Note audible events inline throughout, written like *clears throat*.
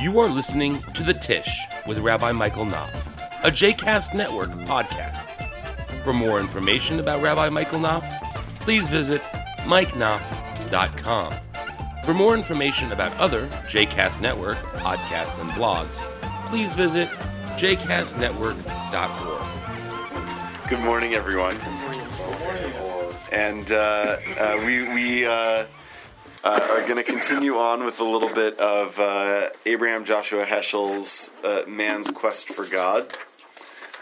You are listening to The Tish with Rabbi Michael Knopf, a JCast Network podcast. For more information about Rabbi Michael Knopf, please visit mikeknopf.com. For more information about other JCast Network podcasts and blogs, please visit jcastnetwork.org. Good morning, everyone. And uh, uh, we, we uh, uh, are going to continue on with a little bit of uh, Abraham Joshua Heschel's uh, Man's Quest for God.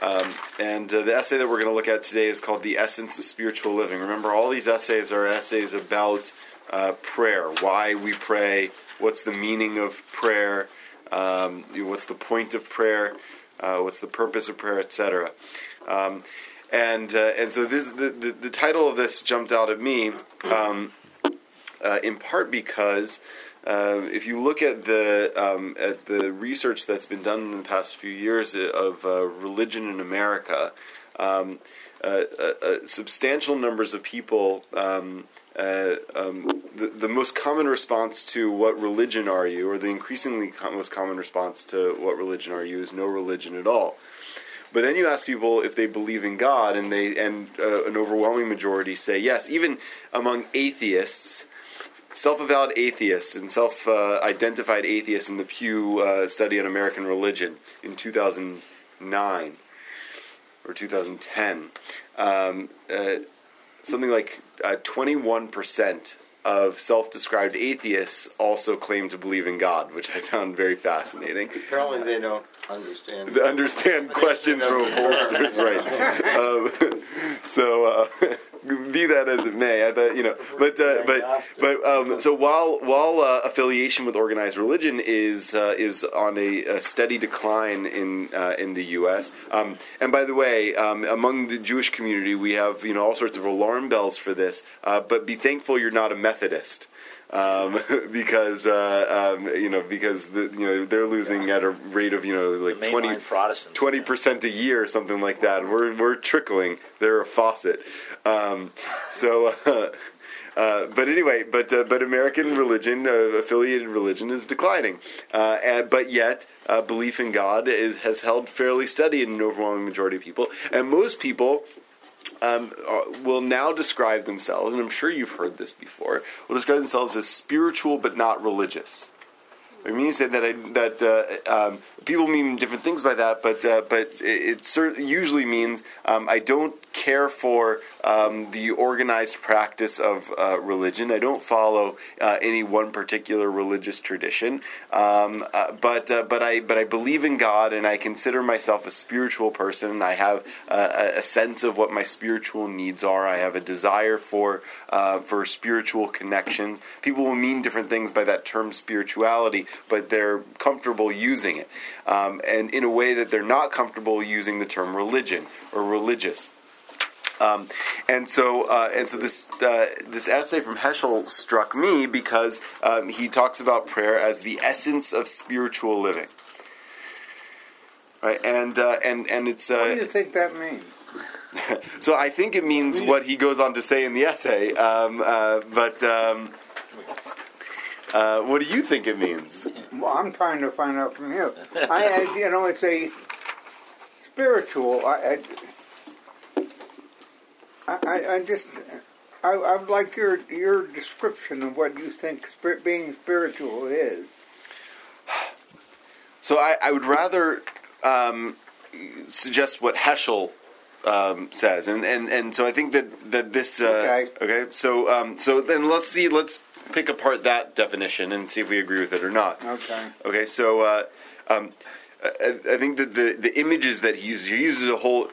Um, and uh, the essay that we're going to look at today is called The Essence of Spiritual Living. Remember, all these essays are essays about uh, prayer, why we pray, what's the meaning of prayer, um, what's the point of prayer, uh, what's the purpose of prayer, etc. Um, and and so this the, the, the title of this jumped out at me um, uh, in part because uh, if you look at the um, at the research that's been done in the past few years of uh, religion in America, um, uh, uh, substantial numbers of people. Um, um, the, the most common response to what religion are you, or the increasingly com- most common response to what religion are you, is no religion at all. But then you ask people if they believe in God, and they and uh, an overwhelming majority say yes. Even among atheists, self-avowed atheists and self-identified atheists in the Pew uh, Study on American Religion in 2009 or 2010, um, uh, something like uh, 21% of self-described atheists also claim to believe in God, which I found very fascinating. Apparently, they don't understand. To understand questions from pollsters, *laughs* right? Um, *laughs* so, uh, *laughs* be that as it may, I thought you know, but uh, but but um, so while while uh, affiliation with organized religion is uh, is on a, a, steady decline in uh, in the U.S. Um, and by the way, um, among the Jewish community, we have you know all sorts of alarm bells for this. uh, but be thankful you're not a Methodist. Um, *laughs* because uh, um, you know because the, you know they're losing at a rate of you know like The 20 mainline Protestants. twenty percent a year or something like that. We're we're trickling. They're a faucet. Um, so. *laughs* Uh, uh, but anyway, but uh, but American religion, uh, affiliated religion, is declining. Uh, and, but yet, uh, belief in God is, has held fairly steady in an overwhelming majority of people, and most people um, will now describe themselves, and I'm sure you've heard this before, will describe themselves as spiritual but not religious. I mean, you said that I, that uh, um, people mean different things by that, but uh, but it, it usually means um, I don't care for um, the organized practice of uh, religion. I don't follow uh, any one particular religious tradition, um, uh, but uh, but I but I believe in God, and I consider myself a spiritual person. And I have a, a sense of what my spiritual needs are. I have a desire for uh, for spiritual connections. People will mean different things by that term spirituality, but they're comfortable using it, um, and in a way that they're not comfortable using the term religion or religious. Um, and so, uh, and so this uh, this essay from Heschel struck me because um, he talks about prayer as the essence of spiritual living. Right, and uh, and and it's What do you uh, think that means? *laughs* so I think it means what he goes on to say in the essay. Um, uh, but um, uh, what do you think it means? Well, I'm trying to find out from you. I, I you know, it's a spiritual. I, I, I, I just, I, I would like your your description of what you think spir- being spiritual is. So I, I would rather um, suggest what Heschel um, says, and, and, and so I think that that this uh, Okay. So um, so then let's see. Let's pick apart that definition and see if we agree with it or not. Okay. Okay. So uh, um, I, I think that the the images that he uses, he uses a whole.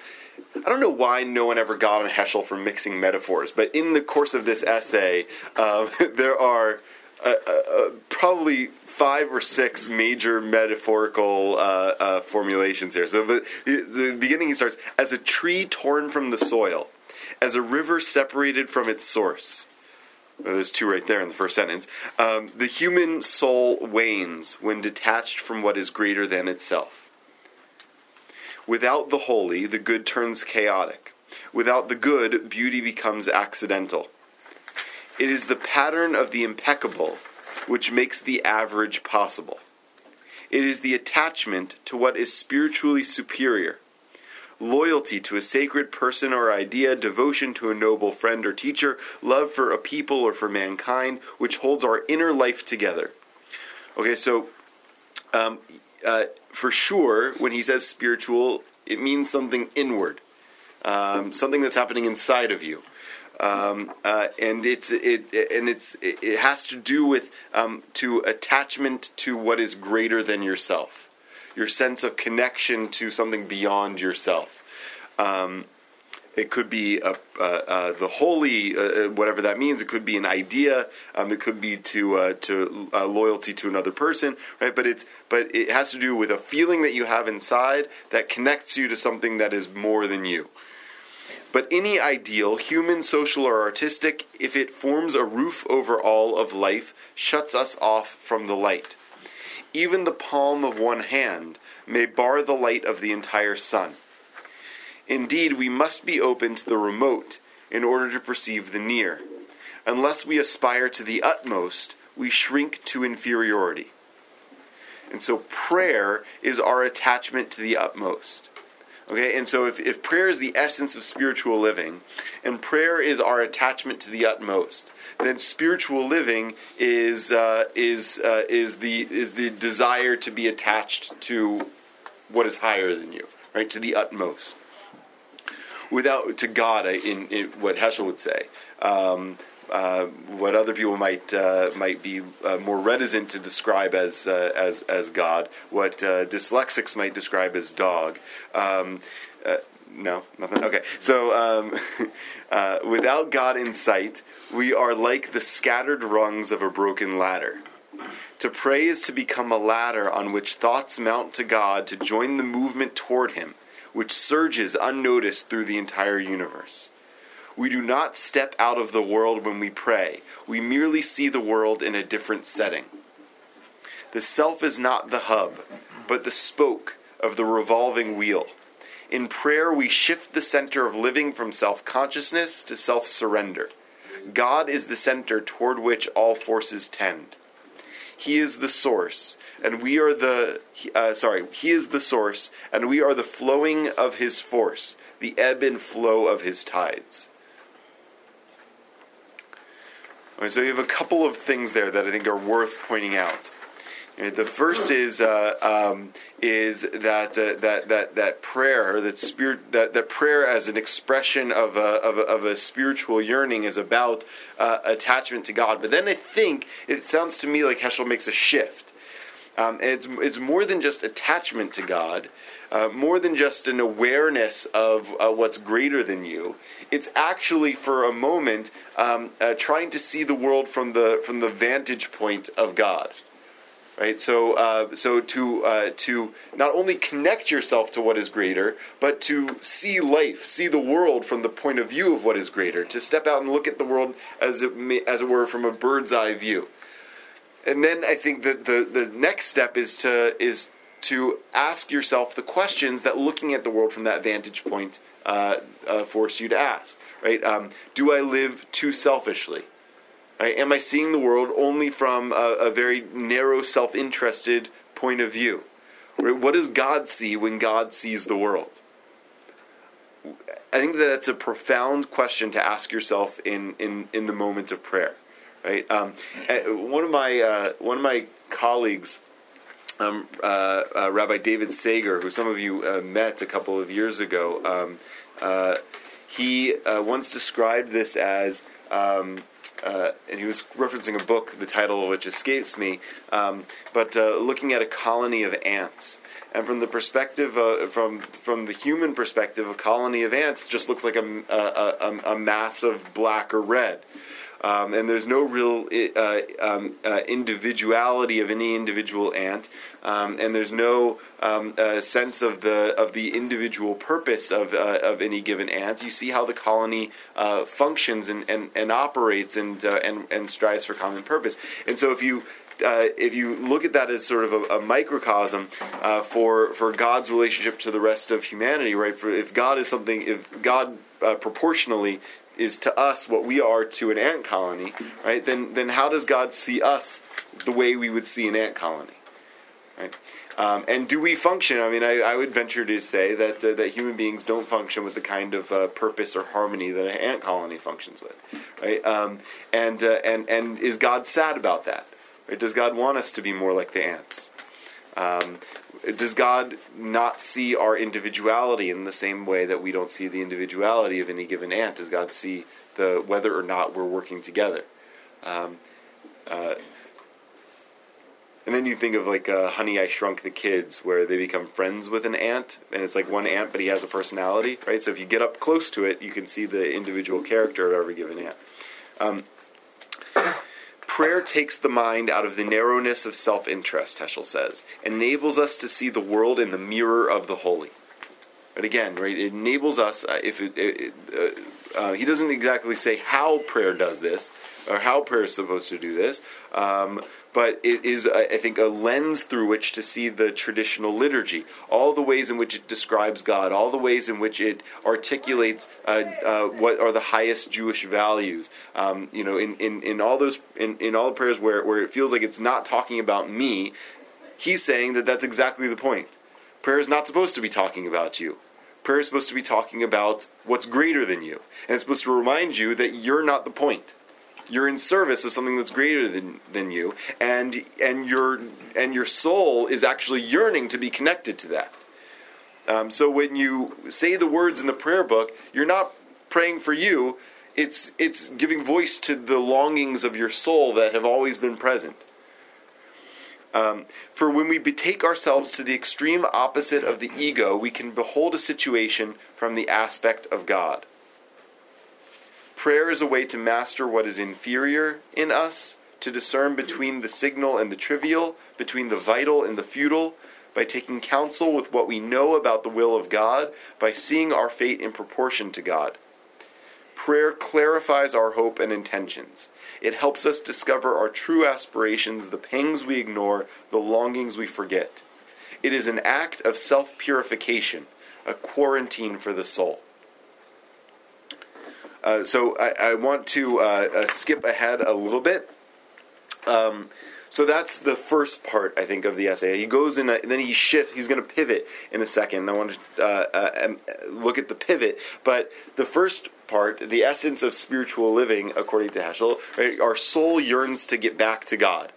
I don't know why no one ever got on Heschel for mixing metaphors, but in the course of this essay, um, *laughs* there are uh, uh, uh, probably five or six major metaphorical uh, uh, formulations here. So, the, the beginning he starts as a tree torn from the soil, as a river separated from its source. There's two right there in the first sentence. Um, the human soul wanes when detached from what is greater than itself. Without the holy, the good turns chaotic. Without the good, beauty becomes accidental. It is the pattern of the impeccable which makes the average possible. It is the attachment to what is spiritually superior. Loyalty to a sacred person or idea, devotion to a noble friend or teacher, love for a people or for mankind, which holds our inner life together. Okay, so um, uh, for sure, when he says spiritual, it means something inward, um, something that's happening inside of you. Um, uh, and it's it and it's it has to do with um, to attachment to what is greater than yourself, your sense of connection to something beyond yourself. Um, it could be a, uh, uh, the holy, uh, uh, whatever that means. It could be an idea. Um, it could be to uh, to uh, loyalty to another person, right? But it's but it has to do with a feeling that you have inside that connects you to something that is more than you. But any ideal, human, social, or artistic, if it forms a roof over all of life, shuts us off from the light. Even the palm of one hand may bar the light of the entire sun. Indeed, we must be open to the remote in order to perceive the near. Unless we aspire to the utmost, we shrink to inferiority. And so prayer is our attachment to the utmost. Okay, and so if, if prayer is the essence of spiritual living, and prayer is our attachment to the utmost, then spiritual living is uh, is uh, is the is the desire to be attached to what is higher than you, right? To the utmost without to God in, in what Heschel would say. Um, uh, what other people might uh, might be uh, more reticent to describe as uh, as as God, what uh, dyslexics might describe as dog. Um, no, nothing. Okay, so um, *laughs* without God in sight, we are like the scattered rungs of a broken ladder. To pray is to become a ladder on which thoughts mount to God to join the movement toward Him which surges unnoticed through the entire universe. We do not step out of the world when we pray, we merely see the world in a different setting. The self is not the hub, but the spoke of the revolving wheel. In prayer, we shift the center of living from self consciousness to self surrender. God is the center toward which all forces tend. He is the source, and we are the uh, sorry. He is the source, and we are the flowing of His force, the ebb and flow of His tides. Okay, so you have a couple of things there that I think are worth pointing out. The first is uh, um, is that uh, that that that prayer that spirit that, that prayer as an expression of a, of a, of a spiritual yearning is about uh, attachment to God. But then I think it sounds to me like Heschel makes a shift. Um, it's it's more than just attachment to God, uh, more than just an awareness of uh, what's greater than you. It's actually for a moment um, uh, trying to see the world from the from the vantage point of God right? So, uh, so to uh, to not only connect yourself to what is greater, but to see life, see the world from the point of view of what is greater. To step out and look at the world as it may, as it were from a bird's eye view. And then I think that the the next step is to is to ask yourself the questions that looking at the world from that vantage point uh, uh force you to ask. Right? Um, do I live too selfishly? Right? Am I seeing the world only from a, a very narrow, self interested point of view? Right? What does God see when God sees the world? I think that that's a profound question to ask yourself in, in, in the moment of prayer. Right? Um, eh, one of my uh, one of my colleagues, um, uh, uh, Rabbi David Sager, who some of you uh, met a couple of years ago, um, uh, he uh, once described this as um, and he was referencing a book, the title of which escapes me, um, but looking at a colony of ants. And from the perspective, uh, from from the human perspective, a colony of ants just looks like a, a, a, a mass of black or red. Um, and there's no real uh, um, uh, individuality of any individual ant, um, and there's no um, uh, sense of the of the individual purpose of uh, of any given ant. You see how the colony uh, functions and, and, and operates and, uh, and and strives for common purpose. And so if you uh, if you look at that as sort of a, a microcosm uh, for for God's relationship to the rest of humanity, right? For if God is something, if God uh, proportionally is to us what we are to an ant colony, right? Then then how does God see us the way we would see an ant colony? Right? Um, and do we function? I mean, I, I would venture to say that uh, that human beings don't function with the kind of uh, purpose or harmony that an ant colony functions with, right? Um, and uh, and and is God sad about that? Right? Does God want us to be more like the ants? Um, does God not see our individuality in the same way that we don't see the individuality of any given ant? Does God see the whether or not we're working together? Um, uh, and then you think of like uh, Honey, I Shrunk the Kids, where they become friends with an ant, and it's like one ant, but he has a personality, right? So if you get up close to it, you can see the individual character of every given ant. Um, prayer takes the mind out of the narrowness of self interest, Heschel says, and enables us to see the world in the mirror of the holy. But again, right, it enables us, uh, if it, it uh, uh, he doesn't exactly say how prayer does this or how prayer is supposed to do this, um, but it is, I think, a lens through which to see the traditional liturgy, all the ways in which it describes God, all the ways in which it articulates uh, uh, what are the highest Jewish values. Um, you know, in, in, in all those in, in all the prayers where where it feels like it's not talking about me, he's saying that that's exactly the point. Prayer is not supposed to be talking about you. Prayer is supposed to be talking about what's greater than you, and it's supposed to remind you that you're not the point. You're in service of something that's greater than, than you and and your and your soul is actually yearning to be connected to that. Um, so when you say the words in the prayer book you're not praying for you it's it's giving voice to the longings of your soul that have always been present um, for when we betake ourselves to the extreme opposite of the ego we can behold a situation from the aspect of god Prayer is a way to master what is inferior in us, to discern between the signal and the trivial, between the vital and the futile, by taking counsel with what we know about the will of God, by seeing our fate in proportion to God. Prayer clarifies our hope and intentions. It helps us discover our true aspirations, the pangs we ignore, the longings we forget. It is an act of self purification, a quarantine for the soul. Uh, so I, I, want to uh, uh, skip ahead a little bit. Um, so that's the first part, I think, of the essay. He goes in, a, and then he shifts. He's going to pivot in a second. I want to uh, uh, um, look at the pivot, but the first part, the essence of spiritual living, according to Heschel, right, our soul yearns to get back to God.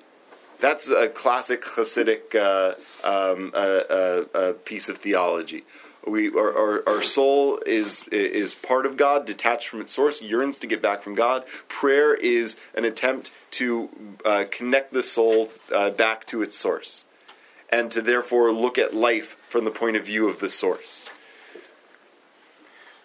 That's a classic Hasidic uh, um, piece of theology. We our, our, our, soul is is part of God, detached from its source, yearns to get back from God. Prayer is an attempt to uh, connect the soul uh, back to its source, and to therefore look at life from the point of view of the source.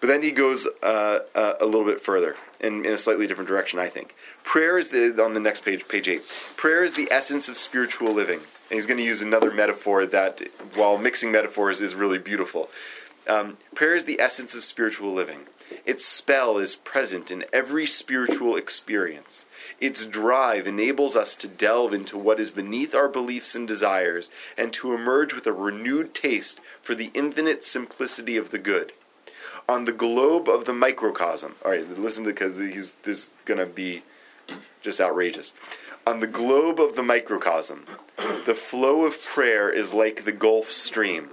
But then he goes uh, uh a little bit further in, in a slightly different direction, I think. Prayer is the, on the next page, page eight. Prayer is the essence of spiritual living. And he's going to use another metaphor that, while mixing metaphors, is really beautiful. Um, prayer is the essence of spiritual living. Its spell is present in every spiritual experience. Its drive enables us to delve into what is beneath our beliefs and desires and to emerge with a renewed taste for the infinite simplicity of the good. On the globe of the microcosm, all right, listen to because this is to be just outrageous. On the globe of the microcosm, the flow of prayer is like the Gulf Stream,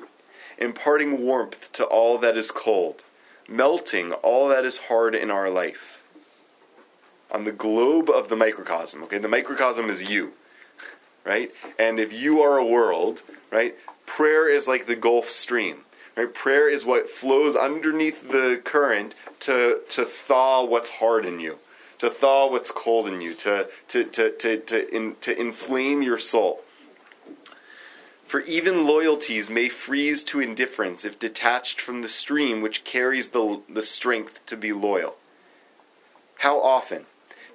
imparting warmth to all that is cold, melting all that is hard in our life. On the globe of the microcosm, okay, the microcosm is you, *laughs* right? And if you are a world, right, prayer is like the Gulf Stream. Right? Prayer is what flows underneath the current to, to thaw what's hard in you to thaw what's cold in you, to, to, to, to, to, in, to inflame your soul. For even loyalties may freeze to indifference if detached from the stream which carries the, the strength to be loyal. How often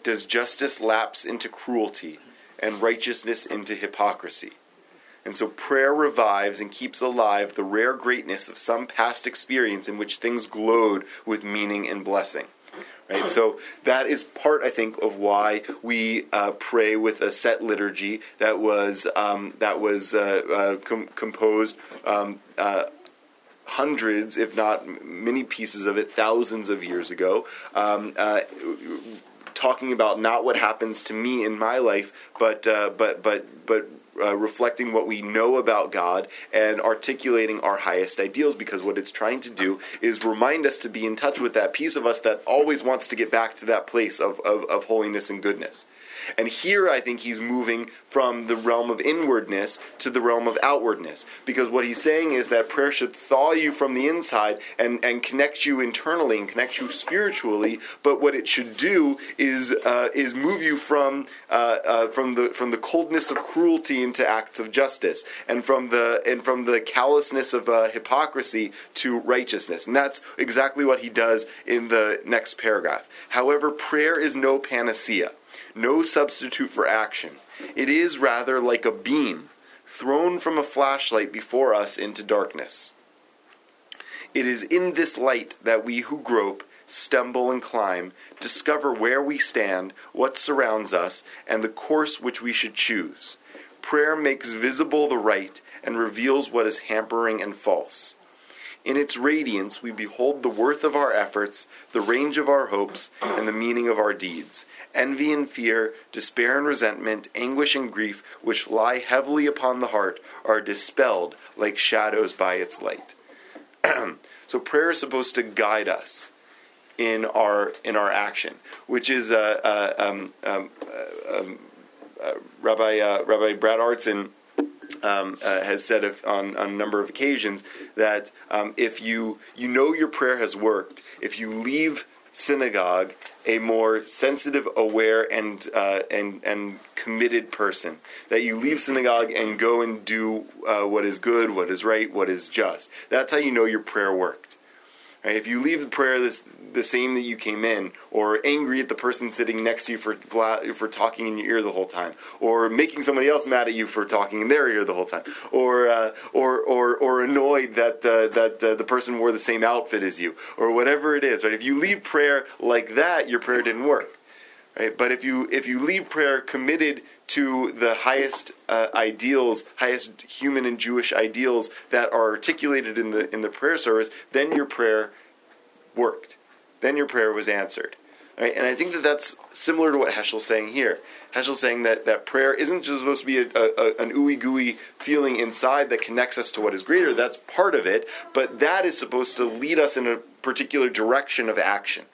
does justice lapse into cruelty and righteousness into hypocrisy? And so prayer revives and keeps alive the rare greatness of some past experience in which things glowed with meaning and blessing. Right, so that is part, I think, of why we uh, pray with a set liturgy that was um, that was uh, uh, com- composed um, uh, hundreds, if not many pieces of it, thousands of years ago. Um, uh, talking about not what happens to me in my life, but uh, but but but uh, reflecting what we know about God and articulating our highest ideals because what it's trying to do is remind us to be in touch with that piece of us that always wants to get back to that place of, of, of holiness and goodness. And here I think he's moving from the realm of inwardness to the realm of outwardness. Because what he's saying is that prayer should thaw you from the inside and, and connect you internally and connect you spiritually. But what it should do is uh, is move you from uh, uh, from the from the coldness of cruelty into acts of justice, and from the and from the callousness of uh, hypocrisy to righteousness. And that's exactly what he does in the next paragraph. However, prayer is no panacea no substitute for action. It is rather like a beam thrown from a flashlight before us into darkness. It is in this light that we who grope, stumble, and climb discover where we stand, what surrounds us, and the course which we should choose. Prayer makes visible the right and reveals what is hampering and false. In its radiance, we behold the worth of our efforts, the range of our hopes, and the meaning of our deeds. Envy and fear, despair and resentment, anguish and grief, which lie heavily upon the heart, are dispelled like shadows by its light. *clears throat* so prayer is supposed to guide us in our in our action, which is a, uh, um, um, uh, um, uh, Rabbi uh, Rabbi Brad Artson um, uh, has said if, on, on, a number of occasions that um, if you you know your prayer has worked, if you leave synagogue a more sensitive, aware, and uh, and and committed person, that you leave synagogue and go and do uh, what is good, what is right, what is just. That's how you know your prayer worked. Right? If you leave the prayer this, the same that you came in, or angry at the person sitting next to you for for talking in your ear the whole time, or making somebody else mad at you for talking in their ear the whole time, or uh, or, or or annoyed that uh, that uh, the person wore the same outfit as you, or whatever it is, right? If you leave prayer like that, your prayer didn't work, right? But if you if you leave prayer committed to the highest uh, ideals, highest human and Jewish ideals that are articulated in the in the prayer service, then your prayer worked. Then your prayer was answered. Right? And I think that that's similar to what Heschel's saying here. Heschel's saying that, that prayer isn't just supposed to be a, a, an ooey gooey feeling inside that connects us to what is greater. That's part of it, but that is supposed to lead us in a particular direction of action.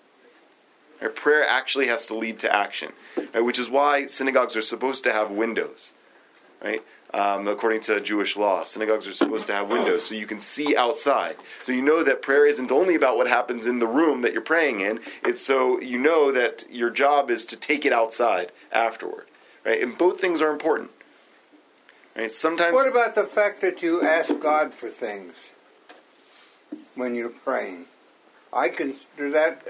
Right? Prayer actually has to lead to action, right? which is why synagogues are supposed to have windows. Right? Um, according to Jewish law, synagogues are supposed to have windows so you can see outside. So you know that prayer isn't only about what happens in the room that you're praying in. It's so you know that your job is to take it outside afterward. Right? And both things are important. Right? Sometimes. What about the fact that you ask God for things when you're praying? I consider that.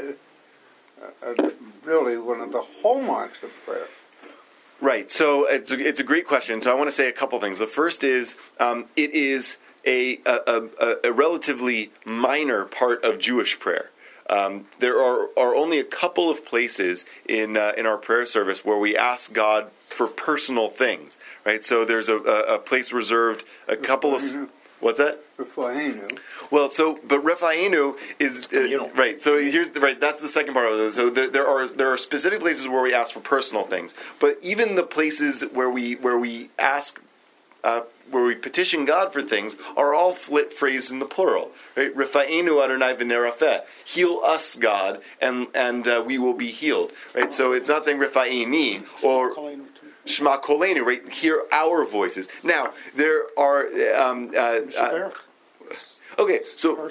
Uh, uh, really one of the hallmarks of prayer. Right. So it's a, it's a great question. So I want to say a couple things. The first is um, it is a, a, a, a, relatively minor part of Jewish prayer. Um, there are, are only a couple of places in uh, in our prayer service where we ask God for personal things. Right. So there's a, a place reserved. A couple of what's that? Refaenu. Well, so but Refaenu is uh, right. So here's the, right. That's the second part of it. So there, there, are there are specific places where we ask for personal things, but even the places where we where we ask. Uh, where we petition God for things are all flit phrased in the plural. Right? Refaenu Adonai v'nerafeh. Heal us, God, and and uh, we will be healed. Right? So it's not saying Refaeni or Shema Kolenu, right? Hear our voices. Now, there are. Um, uh, uh, okay, so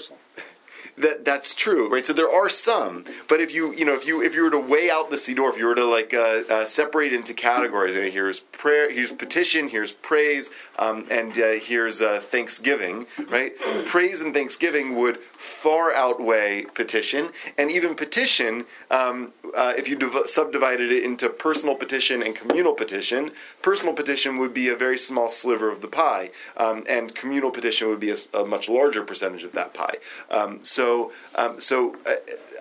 that that's true, right? So there are some, but if you you know if you if you were to weigh out the siddur, if you were to like uh, uh, separate into categories, uh, here's prayer, here's petition, here's praise, um, and uh, here's uh, thanksgiving, right? praise and thanksgiving would far outweigh petition, and even petition, um, uh, if you div- subdivided it into personal petition and communal petition, personal petition would be a very small sliver of the pie, um, and communal petition would be a, a, much larger percentage of that pie. So so, um, so uh,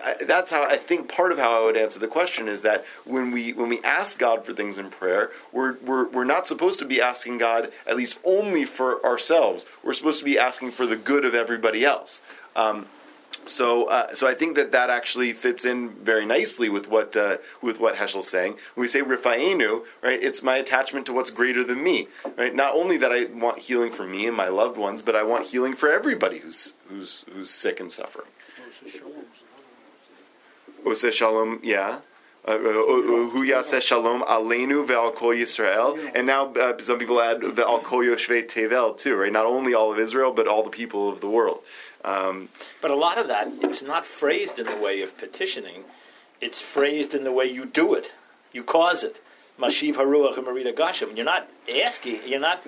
I, that's how I think part of how I would answer the question is that when we when we ask God for things in prayer, we're we're we're not supposed to be asking God at least only for ourselves. We're supposed to be asking for the good of everybody else. Um, So, uh, so I think that that actually fits in very nicely with what uh, with what Heschel's saying. When we say rifaenu, right? It's my attachment to what's greater than me, right? Not only that I want healing for me and my loved ones, but I want healing for everybody who's who's who's sick and suffering. Ose shalom, yeah. Uh, Hu yaseh shalom aleinu ve'al kol Yisrael, and now uh, some people add ve'al kol yoshvei tevel too, right? Not only all of Israel, but all the people of the world. Um, But a lot of that, it's not phrased in the way of petitioning. It's phrased in the way you do it. You cause it. Mashiv haruach umorid hagashem. You're not asking. You're not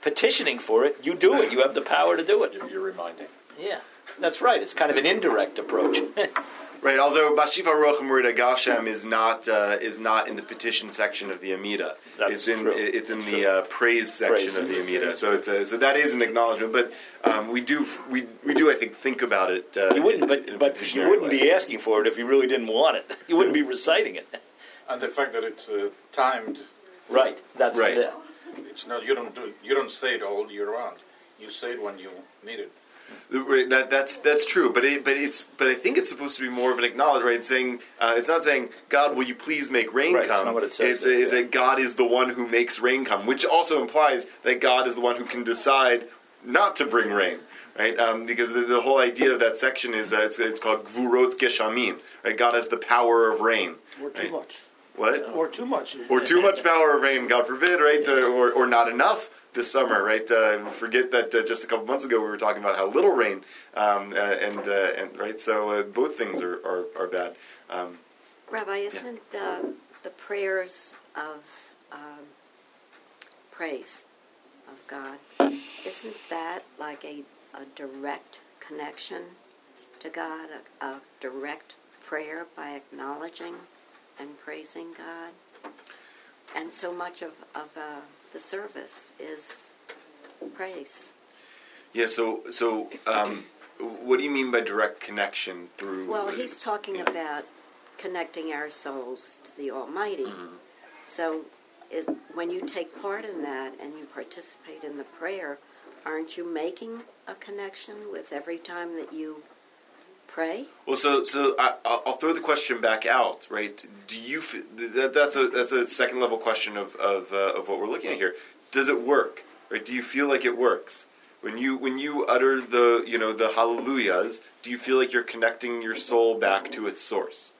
petitioning for it. You do it. You have the power to do it. You're, you're reminding. Yeah, that's right. It's kind of an indirect approach. *laughs* Right, although Mashiv Haruach Umorid Hagashem is not uh, is not in the petition section of the Amida. That's it's in true. it's in That's the true. uh, praise section Praise of the section. Amida. So it's a, so that is an acknowledgement, but um, we do we, we do I think think about it. Uh, You wouldn't, in- but but you wouldn't way. be asking for it if you really didn't want it. *laughs* You wouldn't be reciting it. And the fact that it's uh, timed, Right. That's Right. the- it's not you don't do you don't say it all year round. You say it when you need it. Right, that that's that's true, but it, but it's but I think it's supposed to be more of an acknowledgement, right? It's saying uh, it's not saying God, will you please make rain Right, it's come? not what it says It's, there, it's yeah. that God is the one who makes rain come, which also implies that God is the one who can decide not to bring rain, right? Um, because the, the whole idea of that section is that it's, it's called Gvurot Geshamim, right? God has the power of rain. Or too Right. much. What? Or too much. or too much power of rain, God forbid, right? Uh, or, or not enough this summer, right? Uh, forget that uh, just a couple months ago we were talking about how little rain, um, uh, and uh, and right. So uh, both things are are, are bad. Um, Rabbi, isn't uh, the prayers of um, praise of God, isn't that like a, a direct connection to God, a, a direct prayer by acknowledging and praising God? And so much of, of uh, the service is praise. yeah. So so um, what do you mean by direct connection through? Well, he's talking yeah. about connecting our souls to the Almighty. Mm-hmm. So, is, when you take part in that and you participate in the prayer, aren't you making a connection with every time that you pray? Well, so so I, I'll I'll throw the question back out, right? Do you that, that's a that's a second level question of of, uh, of what we're looking at here? Does it work? Right? Do you feel like it works when you when you utter the you know the hallelujahs? Do you feel like you're connecting your soul back to its source?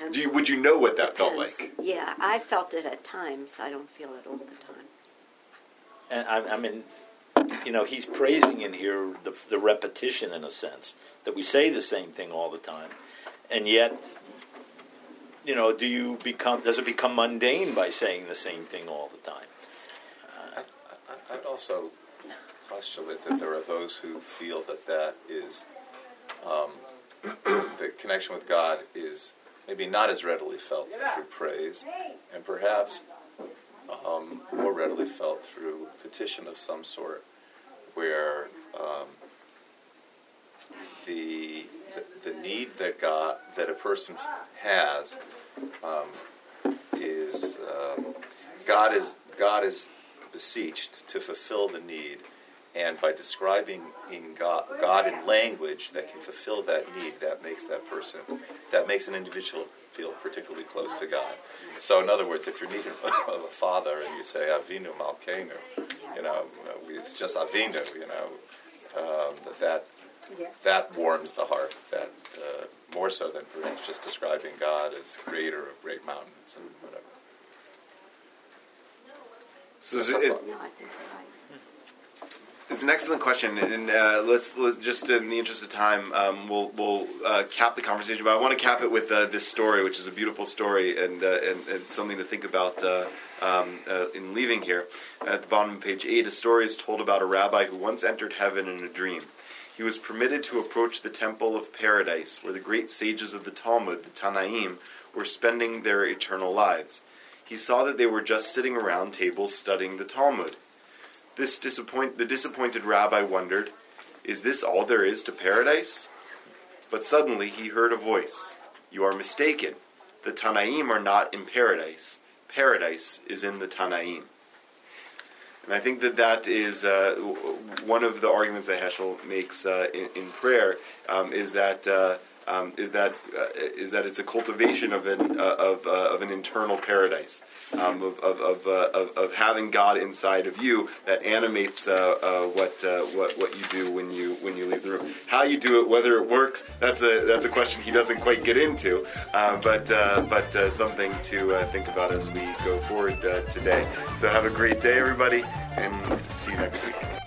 Depends. Do you, would you know what that felt like? Yeah, I felt it at times. I don't feel it all the time. And I, I mean, you know, he's praising in here the, the repetition, in a sense, that we say the same thing all the time, and yet, you know, do you become? Does it become mundane by saying the same thing all the time? I- I'd also postulate that there are those who feel that that is um, *clears throat* the connection with God is maybe not as readily felt through praise, and perhaps um, more readily felt through petition of some sort, where um, the, the need that God that a person has um, is um, God is God is beseeched to fulfill the need, and by describing in God, God in language that can fulfill that need, that makes that person that makes an individual feel particularly close to God. So, in other words, if you're needing *laughs* of a father and you say Avinu Malkeinu, you know, it's just Avinu, you know, um, that that warms the heart. That uh, more so than perhaps just describing God as creator of great mountains and whatever. So is it, it- No, I think you're right. It's an excellent question, and uh, let's, let just in the interest of time, um, we'll we'll uh, cap the conversation. But I want to cap it with uh, this story, which is a beautiful story and uh, and, and something to think about uh, um, uh, in leaving here. At the bottom of page eight, a story is told about a rabbi who once entered heaven in a dream. He was permitted to approach the temple of paradise, where the great sages of the Talmud, the Tanaim, were spending their eternal lives. He saw that they were just sitting around tables studying the Talmud. This disappoint the disappointed rabbi wondered, "Is this all there is to paradise?" But suddenly he heard a voice. "You are mistaken. The Tanaim are not in paradise. Paradise is in the Tanaim." And I think that that is uh, one of the arguments that Heschel makes uh, in, in prayer um, is that uh, um, is that uh, is that it's a cultivation of an uh, of, uh, of an internal paradise. Um, of of of, uh, of of having God inside of you that animates uh, uh, what what what you do when you when you leave the room. How you do it, whether it works, that's a that's a question he doesn't quite get into, but but something to think about as we go forward today. So have a great day, everybody, and see you next week.